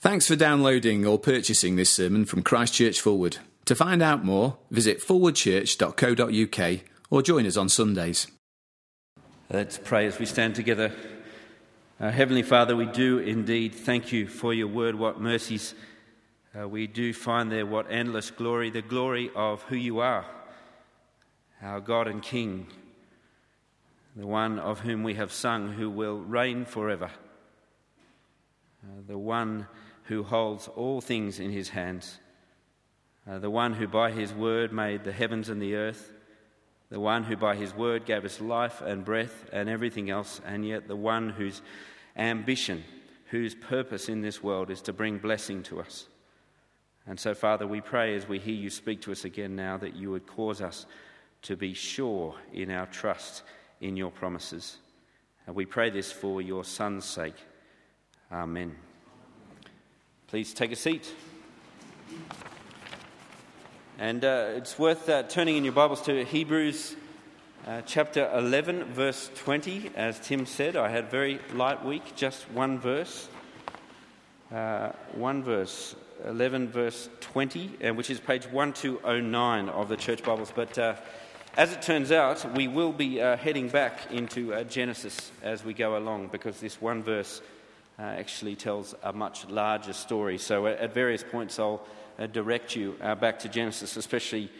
Thanks for downloading or purchasing this sermon from Christchurch Forward. To find out more, visit forwardchurch.co.uk or join us on Sundays. Let's pray as we stand together. Uh, Heavenly Father, we do indeed thank you for your word, what mercies. Uh, we do find there what endless glory, the glory of who you are, our God and King, the one of whom we have sung, who will reign forever, uh, the one who holds all things in his hands, uh, the one who by his word made the heavens and the earth, the one who by his word gave us life and breath and everything else, and yet the one whose ambition, whose purpose in this world is to bring blessing to us. And so, Father, we pray as we hear you speak to us again now that you would cause us to be sure in our trust in your promises. And we pray this for your Son's sake. Amen. Please take a seat. And uh, it's worth uh, turning in your Bibles to Hebrews uh, chapter 11, verse 20. As Tim said, I had a very light week, just one verse. Uh, one verse, 11, verse 20, uh, which is page 1209 of the Church Bibles. But uh, as it turns out, we will be heading back into Genesis as we go along because this one verse uh, actually tells a much larger story. So, at, at various points, I'll uh, direct you uh, back to Genesis, especially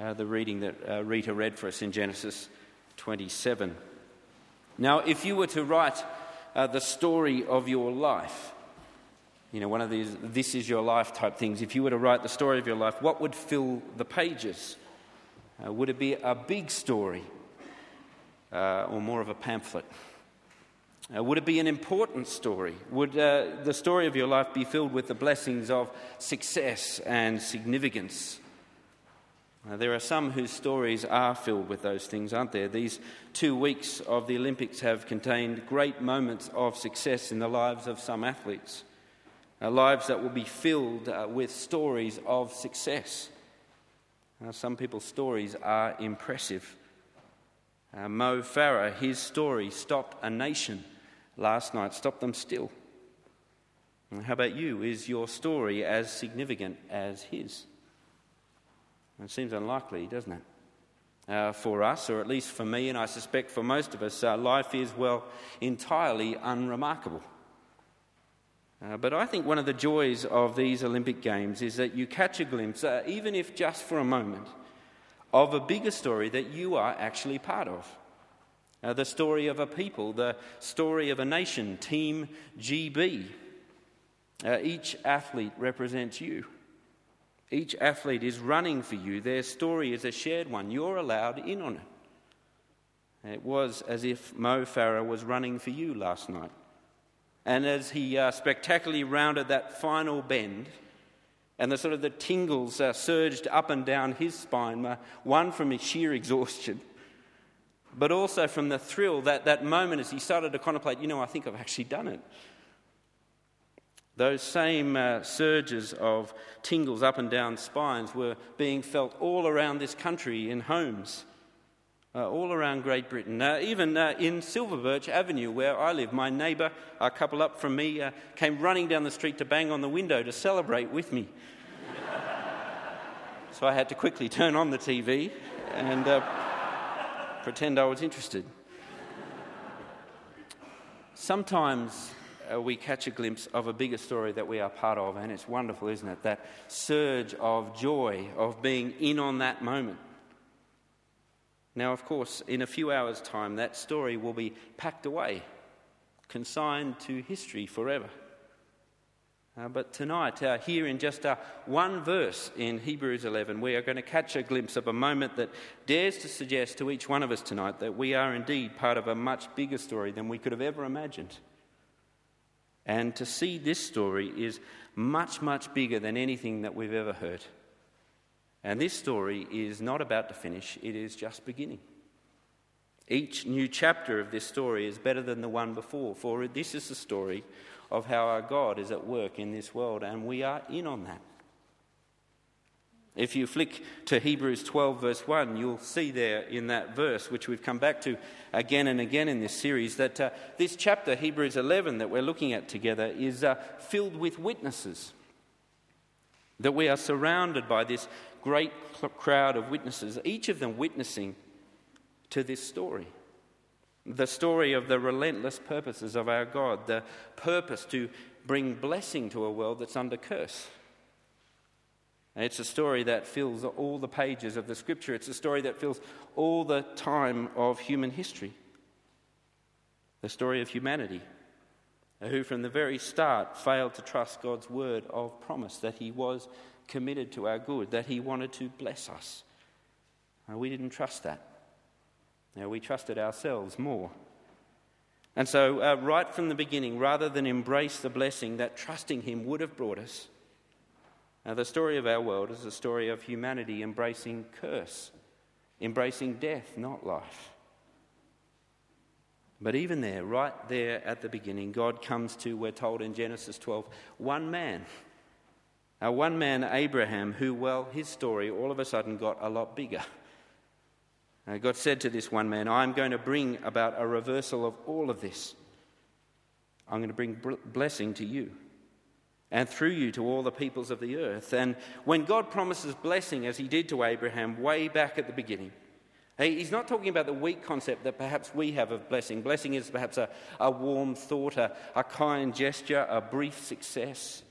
uh, the reading that uh, Rita read for us in Genesis 27. Now, if you were to write the story of your life, you know, one of these this is your life type things, if you were to write the story of your life, what would fill the pages? would it be a big story or more of a pamphlet? Uh, would it be an important story? Would uh, the story of your life be filled with the blessings of success and significance? Uh, there are some whose stories are filled with those things, aren't there? These two weeks of the Olympics have contained great moments of success in the lives of some athletes, uh, lives that will be filled uh, with stories of success. Uh, some people's stories are impressive. Mo Farah, his story stopped a nation last night. Stop them still. And how about you? Is your story as significant as his? It seems unlikely, doesn't it? Uh, for us, or at least for me, and I suspect for most of us, uh, life is, well, entirely unremarkable. Uh, but I think one of the joys of these Olympic Games is that you catch a glimpse, uh, even if just for a moment, of a bigger story that you are actually part of. Uh, the story of a people, the story of a nation, Team GB. Uh, each athlete represents you. Each athlete is running for you. Their story is a shared one. You're allowed in on it. It was as if Mo Farah was running for you last night. And as he uh, spectacularly rounded that final bend, and the sort of the tingles uh, surged up and down his spine, uh, one from his sheer exhaustion, but also from the thrill, that, that moment as he started to contemplate, you know, I think I've actually done it. Those same uh, surges of tingles up and down spines were being felt all around this country in homes, uh, all around Great Britain. Uh, even uh, in Silverbirch Avenue, where I live, my neighbour, a couple up from me, uh, came running down the street to bang on the window to celebrate with me. so I had to quickly turn on the TV and uh, pretend I was interested. Sometimes uh, we catch a glimpse of a bigger story that we are part of, and it's wonderful, isn't it? That surge of joy of being in on that moment. Now, of course, in a few hours' time, that story will be packed away, consigned to history forever. Uh, but tonight, uh, here in just uh, one verse in Hebrews 11, we are going to catch a glimpse of a moment that dares to suggest to each one of us tonight that we are indeed part of a much bigger story than we could have ever imagined. And to see this story is much, much bigger than anything that we've ever heard. And this story is not about to finish, it is just beginning. Each new chapter of this story is better than the one before, for this is the story of how our God is at work in this world, and we are in on that. If you flick to Hebrews 12, verse 1, you'll see there in that verse, which we've come back to again and again in this series, that uh, this chapter, Hebrews 11, that we're looking at together, is uh, filled with witnesses. That we are surrounded by this great crowd of witnesses, each of them witnessing to this story. The story of the relentless purposes of our God, the purpose to bring blessing to a world that's under curse. It's a story that fills all the pages of the scripture. It's a story that fills all the time of human history. The story of humanity, who from the very start failed to trust God's word of promise that He was committed to our good, that He wanted to bless us. And we didn't trust that. Now, we trusted ourselves more. And so, uh, right from the beginning, rather than embrace the blessing that trusting Him would have brought us, now, the story of our world is a story of humanity embracing curse, embracing death, not life. But even there, right there at the beginning, God comes to, we're told in Genesis 12, one man. A one man, Abraham, who, well, his story all of a sudden got a lot bigger. Uh, God said to this one man, I'm going to bring about a reversal of all of this. I'm going to bring blessing to you and through you to all the peoples of the earth. And when God promises blessing, as he did to Abraham way back at the beginning, he's not talking about the weak concept that perhaps we have of blessing. Blessing is perhaps a, a warm thought, a, a kind gesture, a brief success.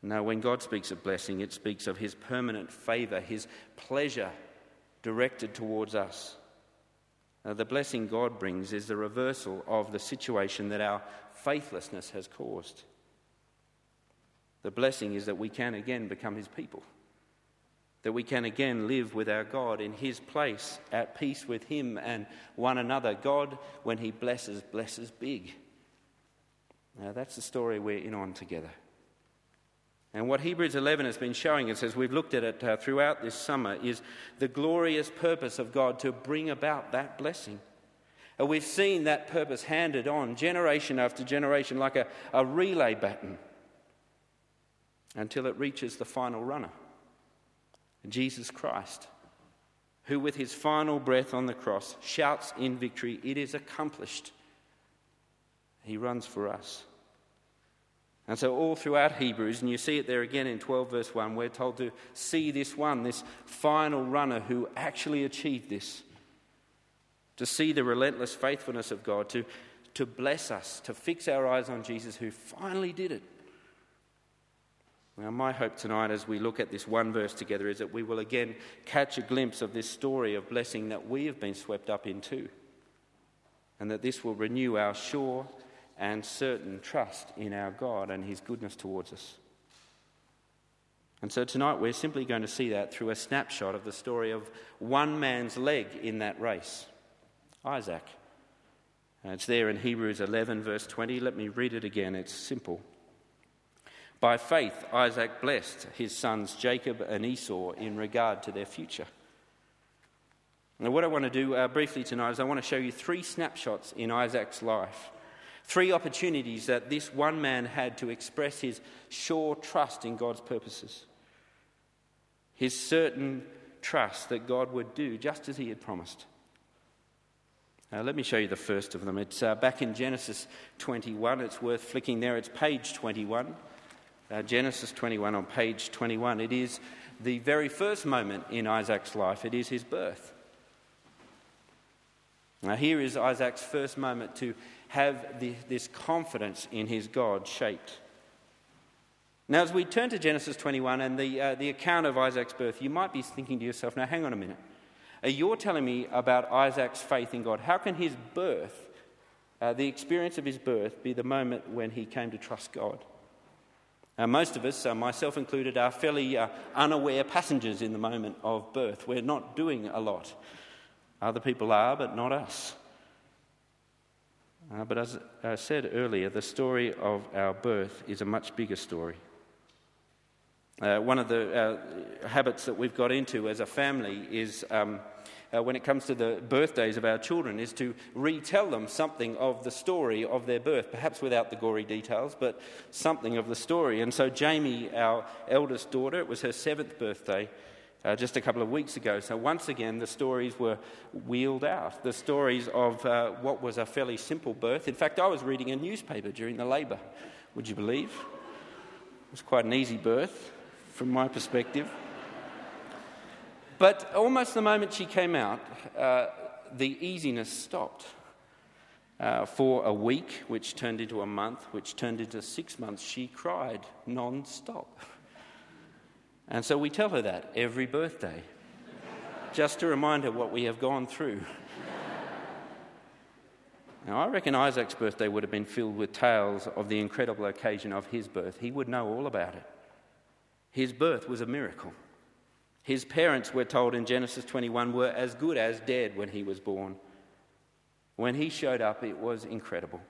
No, when God speaks of blessing, it speaks of his permanent favour, his pleasure directed towards us. Now, the blessing God brings is the reversal of the situation that our faithlessness has caused. The blessing is that we can again become His people, that we can again live with our God in His place, at peace with Him and one another. God, when He blesses, blesses big. Now, that's the story we're in on together. And what Hebrews 11 has been showing us as we've looked at it uh, throughout this summer is the glorious purpose of God to bring about that blessing. And we've seen that purpose handed on generation after generation like a, a relay baton until it reaches the final runner, Jesus Christ, who with his final breath on the cross shouts in victory, It is accomplished. He runs for us. And so, all throughout Hebrews, and you see it there again in 12 verse 1, we're told to see this one, this final runner who actually achieved this. To see the relentless faithfulness of God, to, to bless us, to fix our eyes on Jesus who finally did it. Now, my hope tonight as we look at this one verse together is that we will again catch a glimpse of this story of blessing that we have been swept up into, and that this will renew our sure and certain trust in our God and His goodness towards us. And so tonight we're simply going to see that through a snapshot of the story of one man's leg in that race Isaac. And it's there in Hebrews 11, verse 20. Let me read it again. It's simple. By faith, Isaac blessed his sons Jacob and Esau in regard to their future. Now, what I want to do uh, briefly tonight is I want to show you three snapshots in Isaac's life. Three opportunities that this one man had to express his sure trust in God's purposes. His certain trust that God would do just as he had promised. Uh, let me show you the first of them. It's uh, back in Genesis 21. It's worth flicking there. It's page 21 uh, Genesis 21 on page 21. It is the very first moment in Isaac's life, it is his birth. Now, here is Isaac's first moment to have this confidence in his God shaped. Now, as we turn to Genesis 21 and the, uh, the account of Isaac's birth, you might be thinking to yourself, now hang on a minute. Uh, you're telling me about Isaac's faith in God. How can his birth, uh, the experience of his birth, be the moment when he came to trust God? Uh, most of us, uh, myself included, are fairly uh, unaware passengers in the moment of birth. We're not doing a lot. Other people are, but not us. Uh, but as I said earlier, the story of our birth is a much bigger story. Uh, one of the uh, habits that we've got into as a family is um, uh, when it comes to the birthdays of our children is to retell them something of the story of their birth, perhaps without the gory details, but something of the story. And so, Jamie, our eldest daughter, it was her seventh birthday. Uh, just a couple of weeks ago. So, once again, the stories were wheeled out. The stories of uh, what was a fairly simple birth. In fact, I was reading a newspaper during the labour, would you believe? It was quite an easy birth from my perspective. But almost the moment she came out, uh, the easiness stopped. Uh, for a week, which turned into a month, which turned into six months, she cried non stop. And so we tell her that every birthday, just to remind her what we have gone through. Now, I reckon Isaac's birthday would have been filled with tales of the incredible occasion of his birth. He would know all about it. His birth was a miracle. His parents, we're told in Genesis 21, were as good as dead when he was born. When he showed up, it was incredible.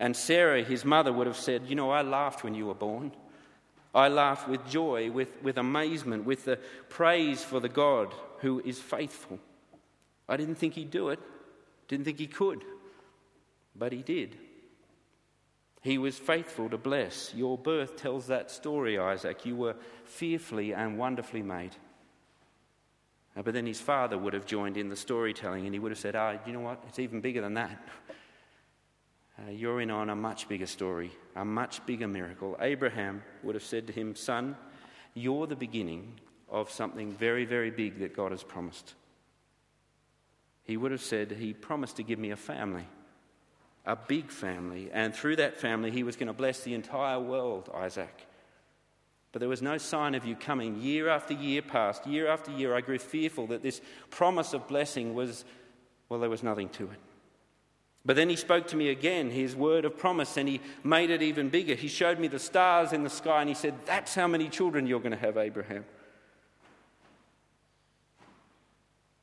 And Sarah, his mother, would have said, You know, I laughed when you were born. I laugh with joy, with, with amazement, with the praise for the God who is faithful. I didn't think he'd do it, didn't think he could, but he did. He was faithful to bless. Your birth tells that story, Isaac. You were fearfully and wonderfully made. But then his father would have joined in the storytelling and he would have said, Ah, you know what? It's even bigger than that. Uh, you're in on a much bigger story, a much bigger miracle. Abraham would have said to him, Son, you're the beginning of something very, very big that God has promised. He would have said, He promised to give me a family, a big family, and through that family, He was going to bless the entire world, Isaac. But there was no sign of you coming. Year after year passed, year after year, I grew fearful that this promise of blessing was, well, there was nothing to it. But then he spoke to me again, his word of promise, and he made it even bigger. He showed me the stars in the sky, and he said, That's how many children you're going to have, Abraham.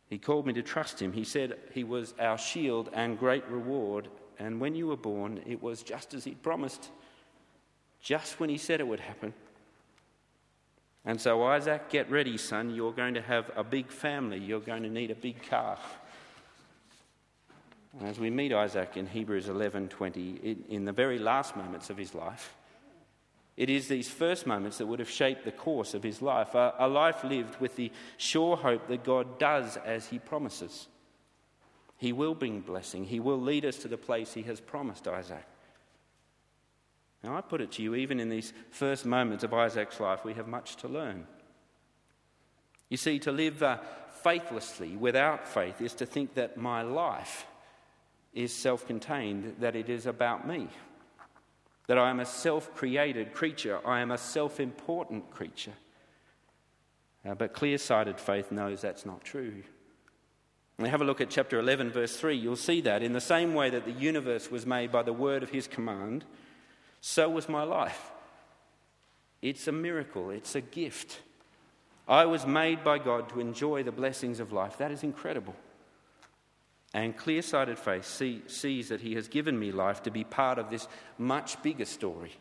He called me to trust him. He said he was our shield and great reward. And when you were born, it was just as he promised, just when he said it would happen. And so, Isaac, get ready, son. You're going to have a big family. You're going to need a big calf. As we meet Isaac in Hebrews 11:20, in the very last moments of his life, it is these first moments that would have shaped the course of his life, a, a life lived with the sure hope that God does as he promises. He will bring blessing. He will lead us to the place he has promised Isaac. Now, I put it to you, even in these first moments of Isaac's life, we have much to learn. You see, to live uh, faithlessly without faith is to think that my life is self contained, that it is about me, that I am a self created creature, I am a self important creature. Uh, but clear sighted faith knows that's not true. And have a look at chapter 11, verse 3. You'll see that in the same way that the universe was made by the word of his command so was my life. It's a miracle, it's a gift. I was made by God to enjoy the blessings of life. That is incredible. And clear sighted faith see, sees that He has given me life to be part of this much bigger story.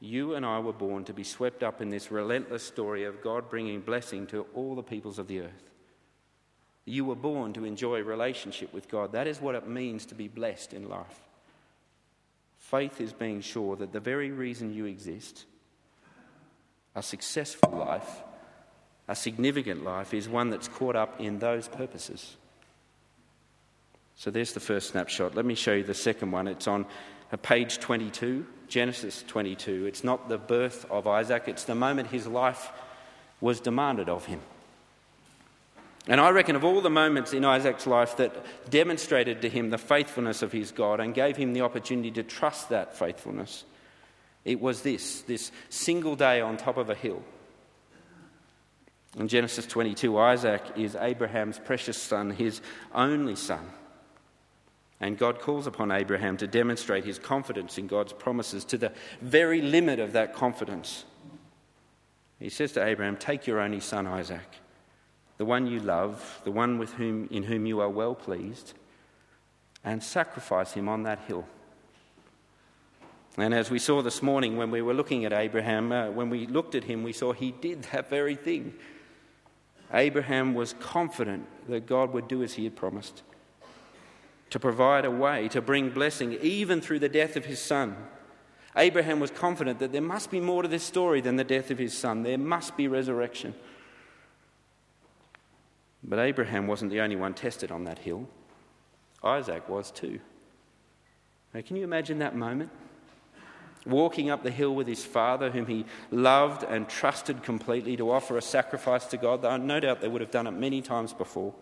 You and I were born to be swept up in this relentless story of God bringing blessing to all the peoples of the earth. You were born to enjoy relationship with God. That is what it means to be blessed in life. Faith is being sure that the very reason you exist, a successful life, a significant life, is one that's caught up in those purposes. So there's the first snapshot. Let me show you the second one. It's on uh, page 22, Genesis 22. It's not the birth of Isaac, it's the moment his life was demanded of him. And I reckon of all the moments in Isaac's life that demonstrated to him the faithfulness of his God and gave him the opportunity to trust that faithfulness, it was this this single day on top of a hill. In Genesis 22, Isaac is Abraham's precious son, his only son. And God calls upon Abraham to demonstrate his confidence in God's promises to the very limit of that confidence. He says to Abraham, Take your only son, Isaac the one you love, the one with whom, in whom you are well pleased, and sacrifice him on that hill. And as we saw this morning when we were looking at Abraham, uh, when we looked at him, we saw he did that very thing. Abraham was confident that God would do as he had promised to provide a way to bring blessing even through the death of his son. Abraham was confident that there must be more to this story than the death of his son. There must be resurrection. But Abraham wasn't the only one tested on that hill, Isaac was too. Now, can you imagine that moment? Walking up the hill with his father, whom he loved and trusted completely, to offer a sacrifice to God. No doubt they would have done it many times before.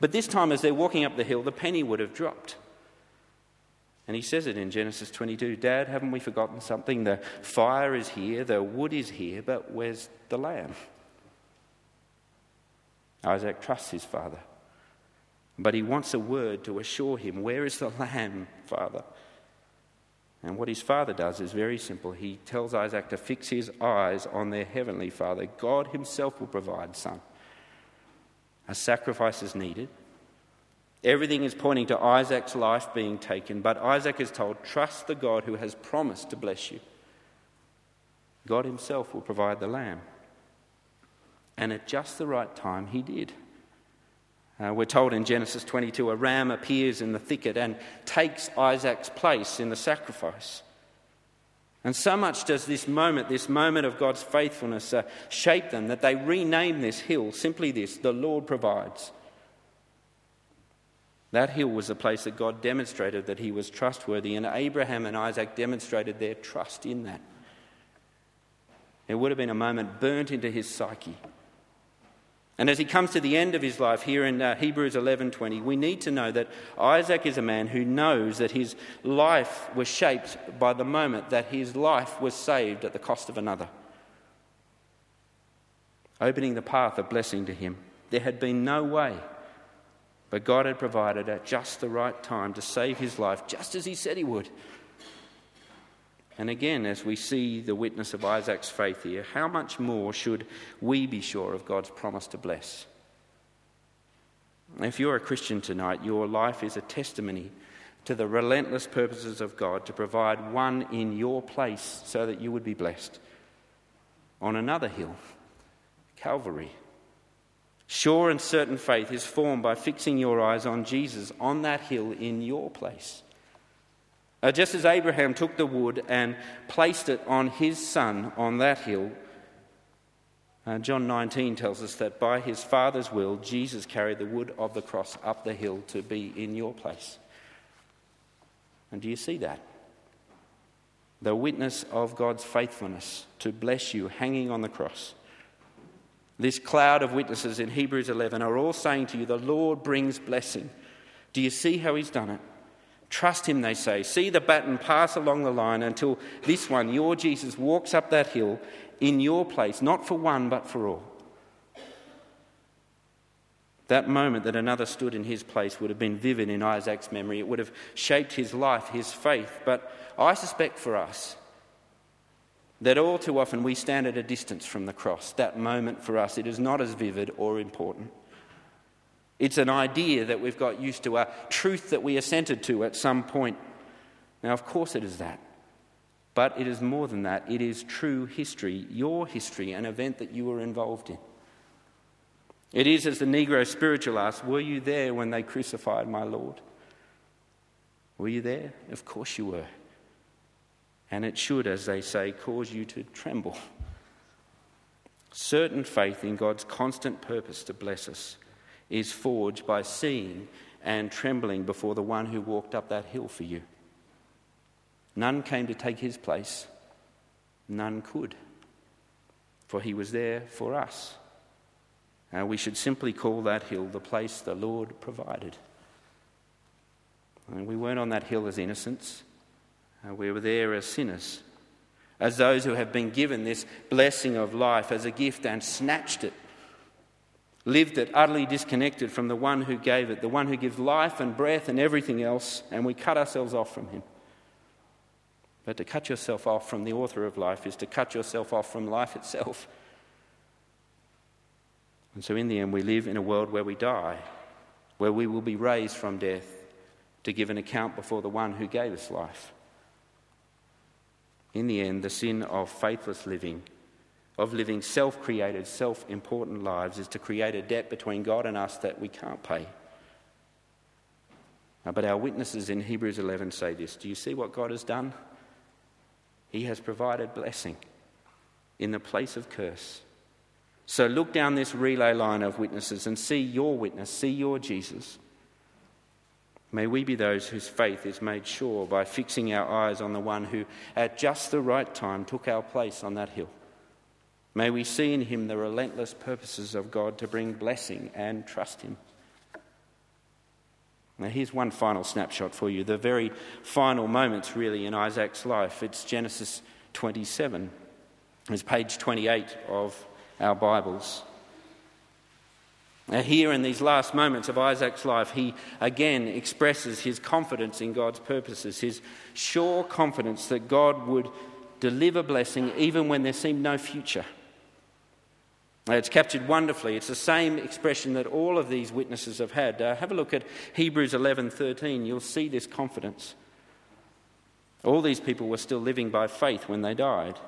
But this time, as they're walking up the hill, the penny would have dropped. And he says it in Genesis 22 Dad, haven't we forgotten something? The fire is here, the wood is here, but where's the lamb? Isaac trusts his father, but he wants a word to assure him, Where is the lamb, father? And what his father does is very simple. He tells Isaac to fix his eyes on their heavenly father. God himself will provide, son. A sacrifice is needed. Everything is pointing to Isaac's life being taken, but Isaac is told, Trust the God who has promised to bless you. God Himself will provide the lamb. And at just the right time, He did. Uh, we're told in Genesis 22 a ram appears in the thicket and takes Isaac's place in the sacrifice. And so much does this moment, this moment of God's faithfulness, uh, shape them that they rename this hill simply this the Lord provides. That hill was a place that God demonstrated that he was trustworthy, and Abraham and Isaac demonstrated their trust in that. It would have been a moment burnt into his psyche. And as he comes to the end of his life here in uh, Hebrews 11:20, we need to know that Isaac is a man who knows that his life was shaped by the moment that his life was saved at the cost of another, opening the path of blessing to him. There had been no way, but God had provided at just the right time to save his life, just as he said he would. And again, as we see the witness of Isaac's faith here, how much more should we be sure of God's promise to bless? If you're a Christian tonight, your life is a testimony to the relentless purposes of God to provide one in your place so that you would be blessed. On another hill, Calvary. Sure and certain faith is formed by fixing your eyes on Jesus on that hill in your place. Uh, just as Abraham took the wood and placed it on his son on that hill, uh, John 19 tells us that by his Father's will, Jesus carried the wood of the cross up the hill to be in your place. And do you see that? The witness of God's faithfulness to bless you hanging on the cross. This cloud of witnesses in Hebrews 11 are all saying to you, The Lord brings blessing. Do you see how he's done it? Trust him, they say. See the baton pass along the line until this one, your Jesus, walks up that hill in your place, not for one, but for all. That moment that another stood in his place would have been vivid in Isaac's memory. It would have shaped his life, his faith. But I suspect for us that all too often we stand at a distance from the cross. That moment for us, it is not as vivid or important. It's an idea that we've got used to, a truth that we assented to at some point. Now, of course, it is that. But it is more than that. It is true history, your history, an event that you were involved in. It is, as the Negro spiritual asks, Were you there when they crucified my Lord? Were you there? Of course you were. And it should, as they say, cause you to tremble. Certain faith in God's constant purpose to bless us is forged by seeing and trembling before the one who walked up that hill for you. None came to take his place, none could, for he was there for us. We should simply call that hill the place the Lord provided. And we weren't on that hill as innocents, uh, we were there as sinners, as those who have been given this blessing of life as a gift and snatched it lived it utterly disconnected from the one who gave it, the one who gives life and breath and everything else, and we cut ourselves off from him. But to cut yourself off from the author of life is to cut yourself off from life itself. And so, in the end, we live in a world where we die, where we will be raised from death to give an account before the one who gave us life. In the end, the sin of faithless living of living self created, self important lives is to create a debt between God and us that we can't pay. But our witnesses in Hebrews 11 say this Do you see what God has done? He has provided blessing in the place of curse. So look down this relay line of witnesses and see your witness, see your Jesus. May we be those whose faith is made sure by fixing our eyes on the one who, at just the right time, took our place on that hill. May we see in him the relentless purposes of God to bring blessing and trust him. Now, here's one final snapshot for you the very final moments, really, in Isaac's life. It's Genesis 27. It's page 28 of our Bibles. Now, here in these last moments of Isaac's life, he again expresses his confidence in God's purposes, his sure confidence that God would deliver blessing even when there seemed no future. It's captured wonderfully. It's the same expression that all of these witnesses have had. Uh, have a look at Hebrews 11:13. You'll see this confidence. All these people were still living by faith when they died.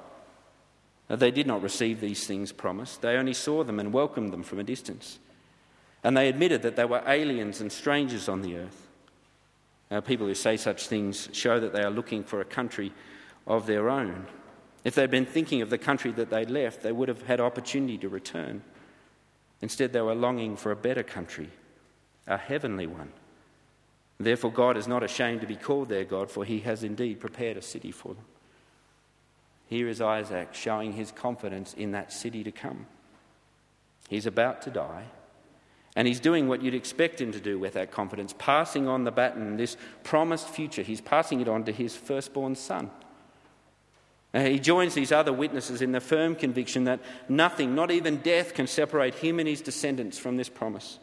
Uh, they did not receive these things promised. They only saw them and welcomed them from a distance. And they admitted that they were aliens and strangers on the earth. Uh, people who say such things show that they are looking for a country of their own. If they'd been thinking of the country that they'd left, they would have had opportunity to return. Instead, they were longing for a better country, a heavenly one. Therefore, God is not ashamed to be called their God, for he has indeed prepared a city for them. Here is Isaac showing his confidence in that city to come. He's about to die, and he's doing what you'd expect him to do with that confidence, passing on the baton, this promised future. He's passing it on to his firstborn son. Uh, he joins these other witnesses in the firm conviction that nothing, not even death, can separate him and his descendants from this promise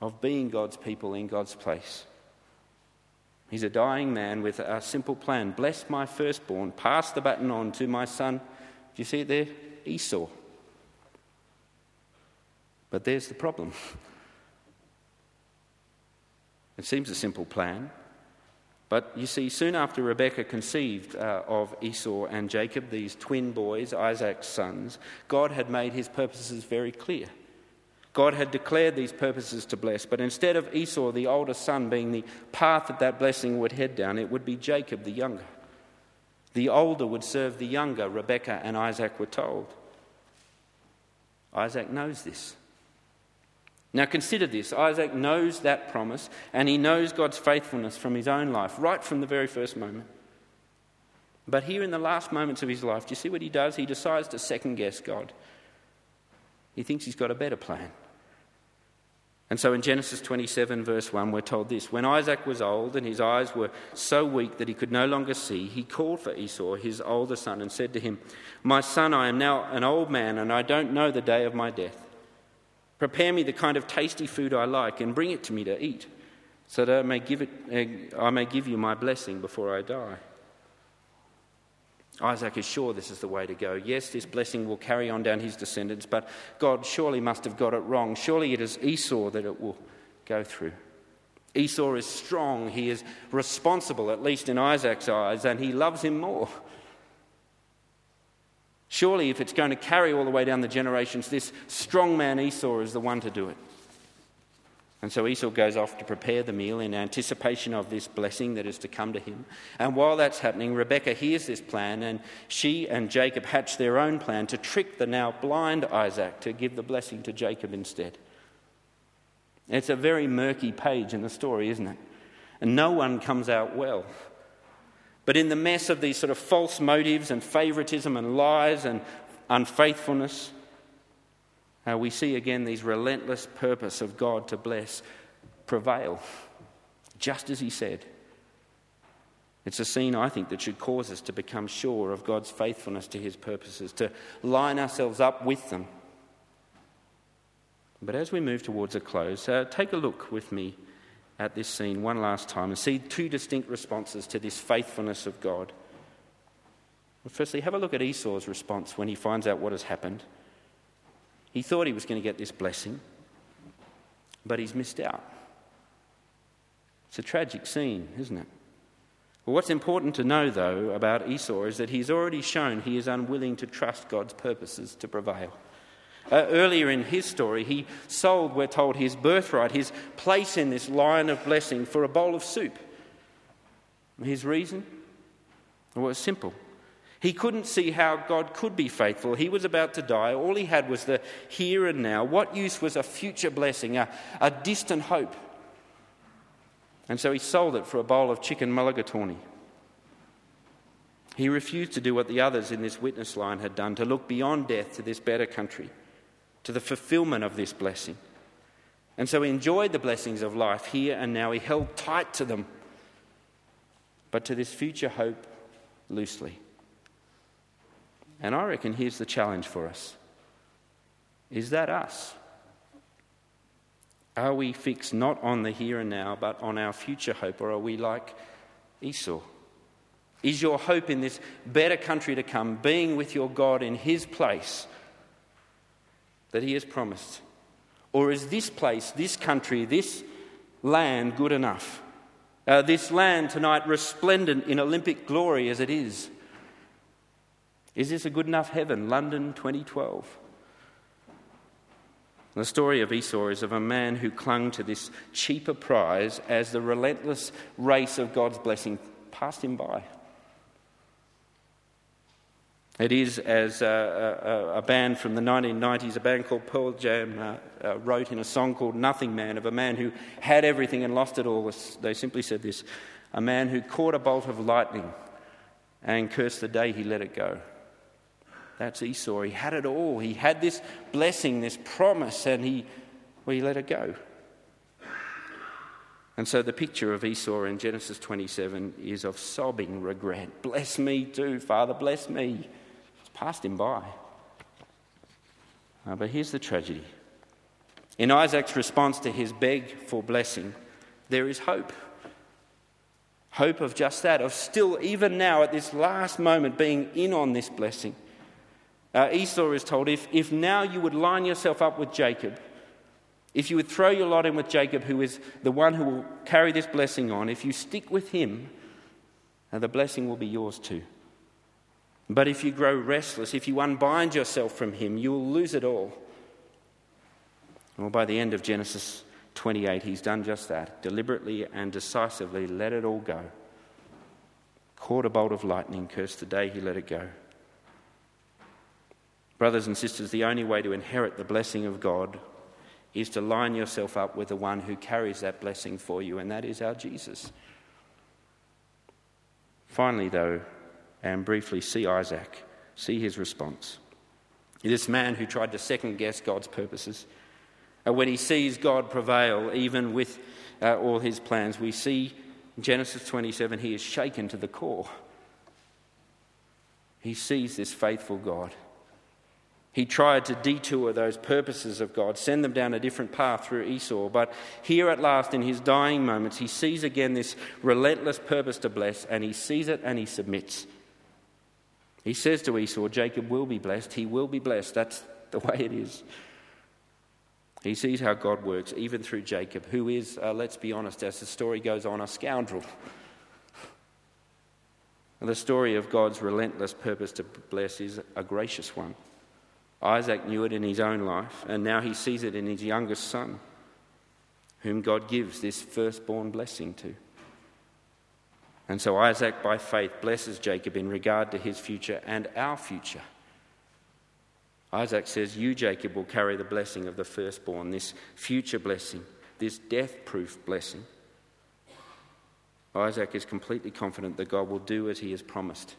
of being God's people in God's place. He's a dying man with a simple plan bless my firstborn, pass the baton on to my son. Do you see it there? Esau. But there's the problem. It seems a simple plan. But you see, soon after Rebekah conceived uh, of Esau and Jacob, these twin boys, Isaac's sons, God had made his purposes very clear. God had declared these purposes to bless, but instead of Esau, the older son, being the path that that blessing would head down, it would be Jacob, the younger. The older would serve the younger, Rebekah and Isaac were told. Isaac knows this. Now consider this Isaac knows that promise and he knows God's faithfulness from his own life, right from the very first moment. But here in the last moments of his life, do you see what he does? He decides to second guess God. He thinks he's got a better plan. And so in Genesis 27, verse 1, we're told this When Isaac was old and his eyes were so weak that he could no longer see, he called for Esau, his older son, and said to him, My son, I am now an old man, and I don't know the day of my death. Prepare me the kind of tasty food I like and bring it to me to eat, so that I may give, it, eh, I may give you my blessing before I die. Isaac is sure this is the way to go. Yes, this blessing will carry on down his descendants, but God surely must have got it wrong. Surely it is Esau that it will go through. Esau is strong, he is responsible, at least in Isaac's eyes, and he loves him more. Surely, if it's going to carry all the way down the generations, this strong man Esau is the one to do it. And so Esau goes off to prepare the meal in anticipation of this blessing that is to come to him. And while that's happening, Rebekah hears this plan, and she and Jacob hatch their own plan to trick the now blind Isaac to give the blessing to Jacob instead. It's a very murky page in the story, isn't it? And no one comes out well. But in the mess of these sort of false motives and favoritism and lies and unfaithfulness, uh, we see again these relentless purpose of God to bless prevail, just as He said. It's a scene, I think, that should cause us to become sure of God's faithfulness to His purposes, to line ourselves up with them. But as we move towards a close, uh, take a look with me at this scene one last time and see two distinct responses to this faithfulness of God. Well, firstly, have a look at Esau's response when he finds out what has happened. He thought he was going to get this blessing, but he's missed out. It's a tragic scene, isn't it? Well, what's important to know, though, about Esau is that he's already shown he is unwilling to trust God's purposes to prevail. Uh, earlier in his story, he sold, we're told, his birthright, his place in this line of blessing for a bowl of soup. His reason? Well, it's simple. He couldn't see how God could be faithful. He was about to die. All he had was the here and now. What use was a future blessing, a, a distant hope? And so he sold it for a bowl of chicken mulligatawny. He refused to do what the others in this witness line had done, to look beyond death to this better country to the fulfillment of this blessing. And so he enjoyed the blessings of life here and now. He held tight to them, but to this future hope loosely. And I reckon here's the challenge for us Is that us? Are we fixed not on the here and now, but on our future hope, or are we like Esau? Is your hope in this better country to come, being with your God in His place, that He has promised? Or is this place, this country, this land good enough? Uh, this land tonight resplendent in Olympic glory as it is? Is this a good enough heaven? London 2012. The story of Esau is of a man who clung to this cheaper prize as the relentless race of God's blessing passed him by. It is, as a, a, a, band from the 1990s, a band called Pearl Jam, uh, uh, wrote in a song called Nothing Man, of a man who had everything and lost it all. They simply said this a man who caught a bolt of lightning and cursed the day he let it go. That's Esau. He had it all. He had this blessing, this promise, and he, well, he let it go. And so the picture of Esau in Genesis 27 is of sobbing regret. Bless me too, Father, bless me passed him by. Uh, but here's the tragedy. In Isaac's response to his beg for blessing, there is hope. Hope of just that, of still, even now, at this last moment, being in on this blessing. Uh, Esau is told if, if now you would line yourself up with Jacob, if you would throw your lot in with Jacob, who is the one who will carry this blessing on, if you stick with him, uh, the blessing will be yours too. But if you grow restless, if you unbind yourself from Him, you will lose it all. Well, by the end of Genesis 28, He's done just that deliberately and decisively let it all go. Caught a bolt of lightning, cursed the day He let it go. Brothers and sisters, the only way to inherit the blessing of God is to line yourself up with the one who carries that blessing for you, and that is our Jesus. Finally, though, and briefly see Isaac, see his response. This man who tried to second guess God's purposes. And when he sees God prevail, even with uh, all his plans, we see Genesis 27 he is shaken to the core. He sees this faithful God. He tried to detour those purposes of God, send them down a different path through Esau. But here at last, in his dying moments, he sees again this relentless purpose to bless, and he sees it and he submits. He says to Esau, Jacob will be blessed. He will be blessed. That's the way it is. He sees how God works, even through Jacob, who is, uh, let's be honest, as the story goes on, a scoundrel. The story of God's relentless purpose to bless is a gracious one. Isaac knew it in his own life, and now he sees it in his youngest son, whom God gives this firstborn blessing to. And so Isaac, by faith, blesses Jacob in regard to his future and our future. Isaac says, You, Jacob, will carry the blessing of the firstborn, this future blessing, this death proof blessing. Isaac is completely confident that God will do as he has promised.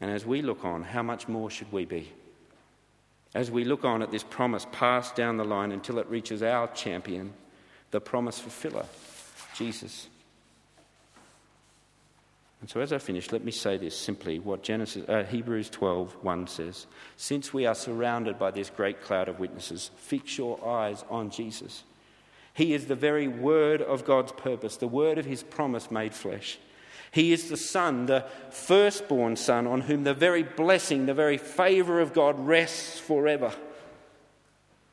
And as we look on, how much more should we be? As we look on at this promise passed down the line until it reaches our champion, the promise fulfiller, Jesus. And so, as I finish, let me say this simply what Genesis, uh, Hebrews 12 1 says. Since we are surrounded by this great cloud of witnesses, fix your eyes on Jesus. He is the very word of God's purpose, the word of his promise made flesh. He is the Son, the firstborn Son, on whom the very blessing, the very favour of God rests forever.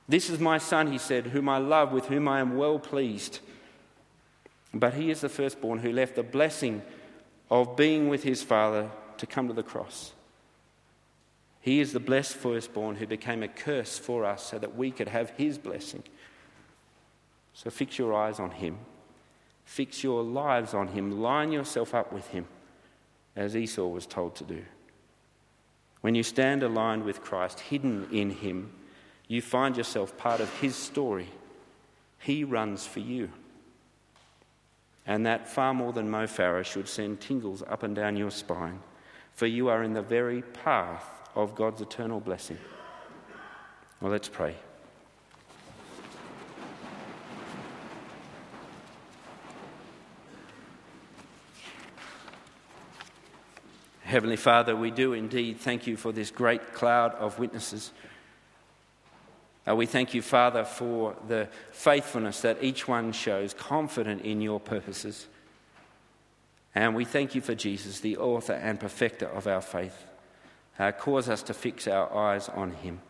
This is my Son, he said, whom I love, with whom I am well pleased. But he is the firstborn who left the blessing of being with his father to come to the cross. He is the blessed firstborn who became a curse for us so that we could have his blessing. So fix your eyes on him. Fix your lives on him. Line yourself up with him, as Esau was told to do. When you stand aligned with Christ, hidden in him, you find yourself part of his story. He runs for you. And that far more than Mo Farah should send tingles up and down your spine, for you are in the very path of God's eternal blessing. Well, let's pray. Heavenly Father, we do indeed thank you for this great cloud of witnesses. Uh, we thank you, Father, for the faithfulness that each one shows, confident in your purposes. And we thank you for Jesus, the author and perfecter of our faith. Uh, cause us to fix our eyes on him.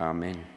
Amen.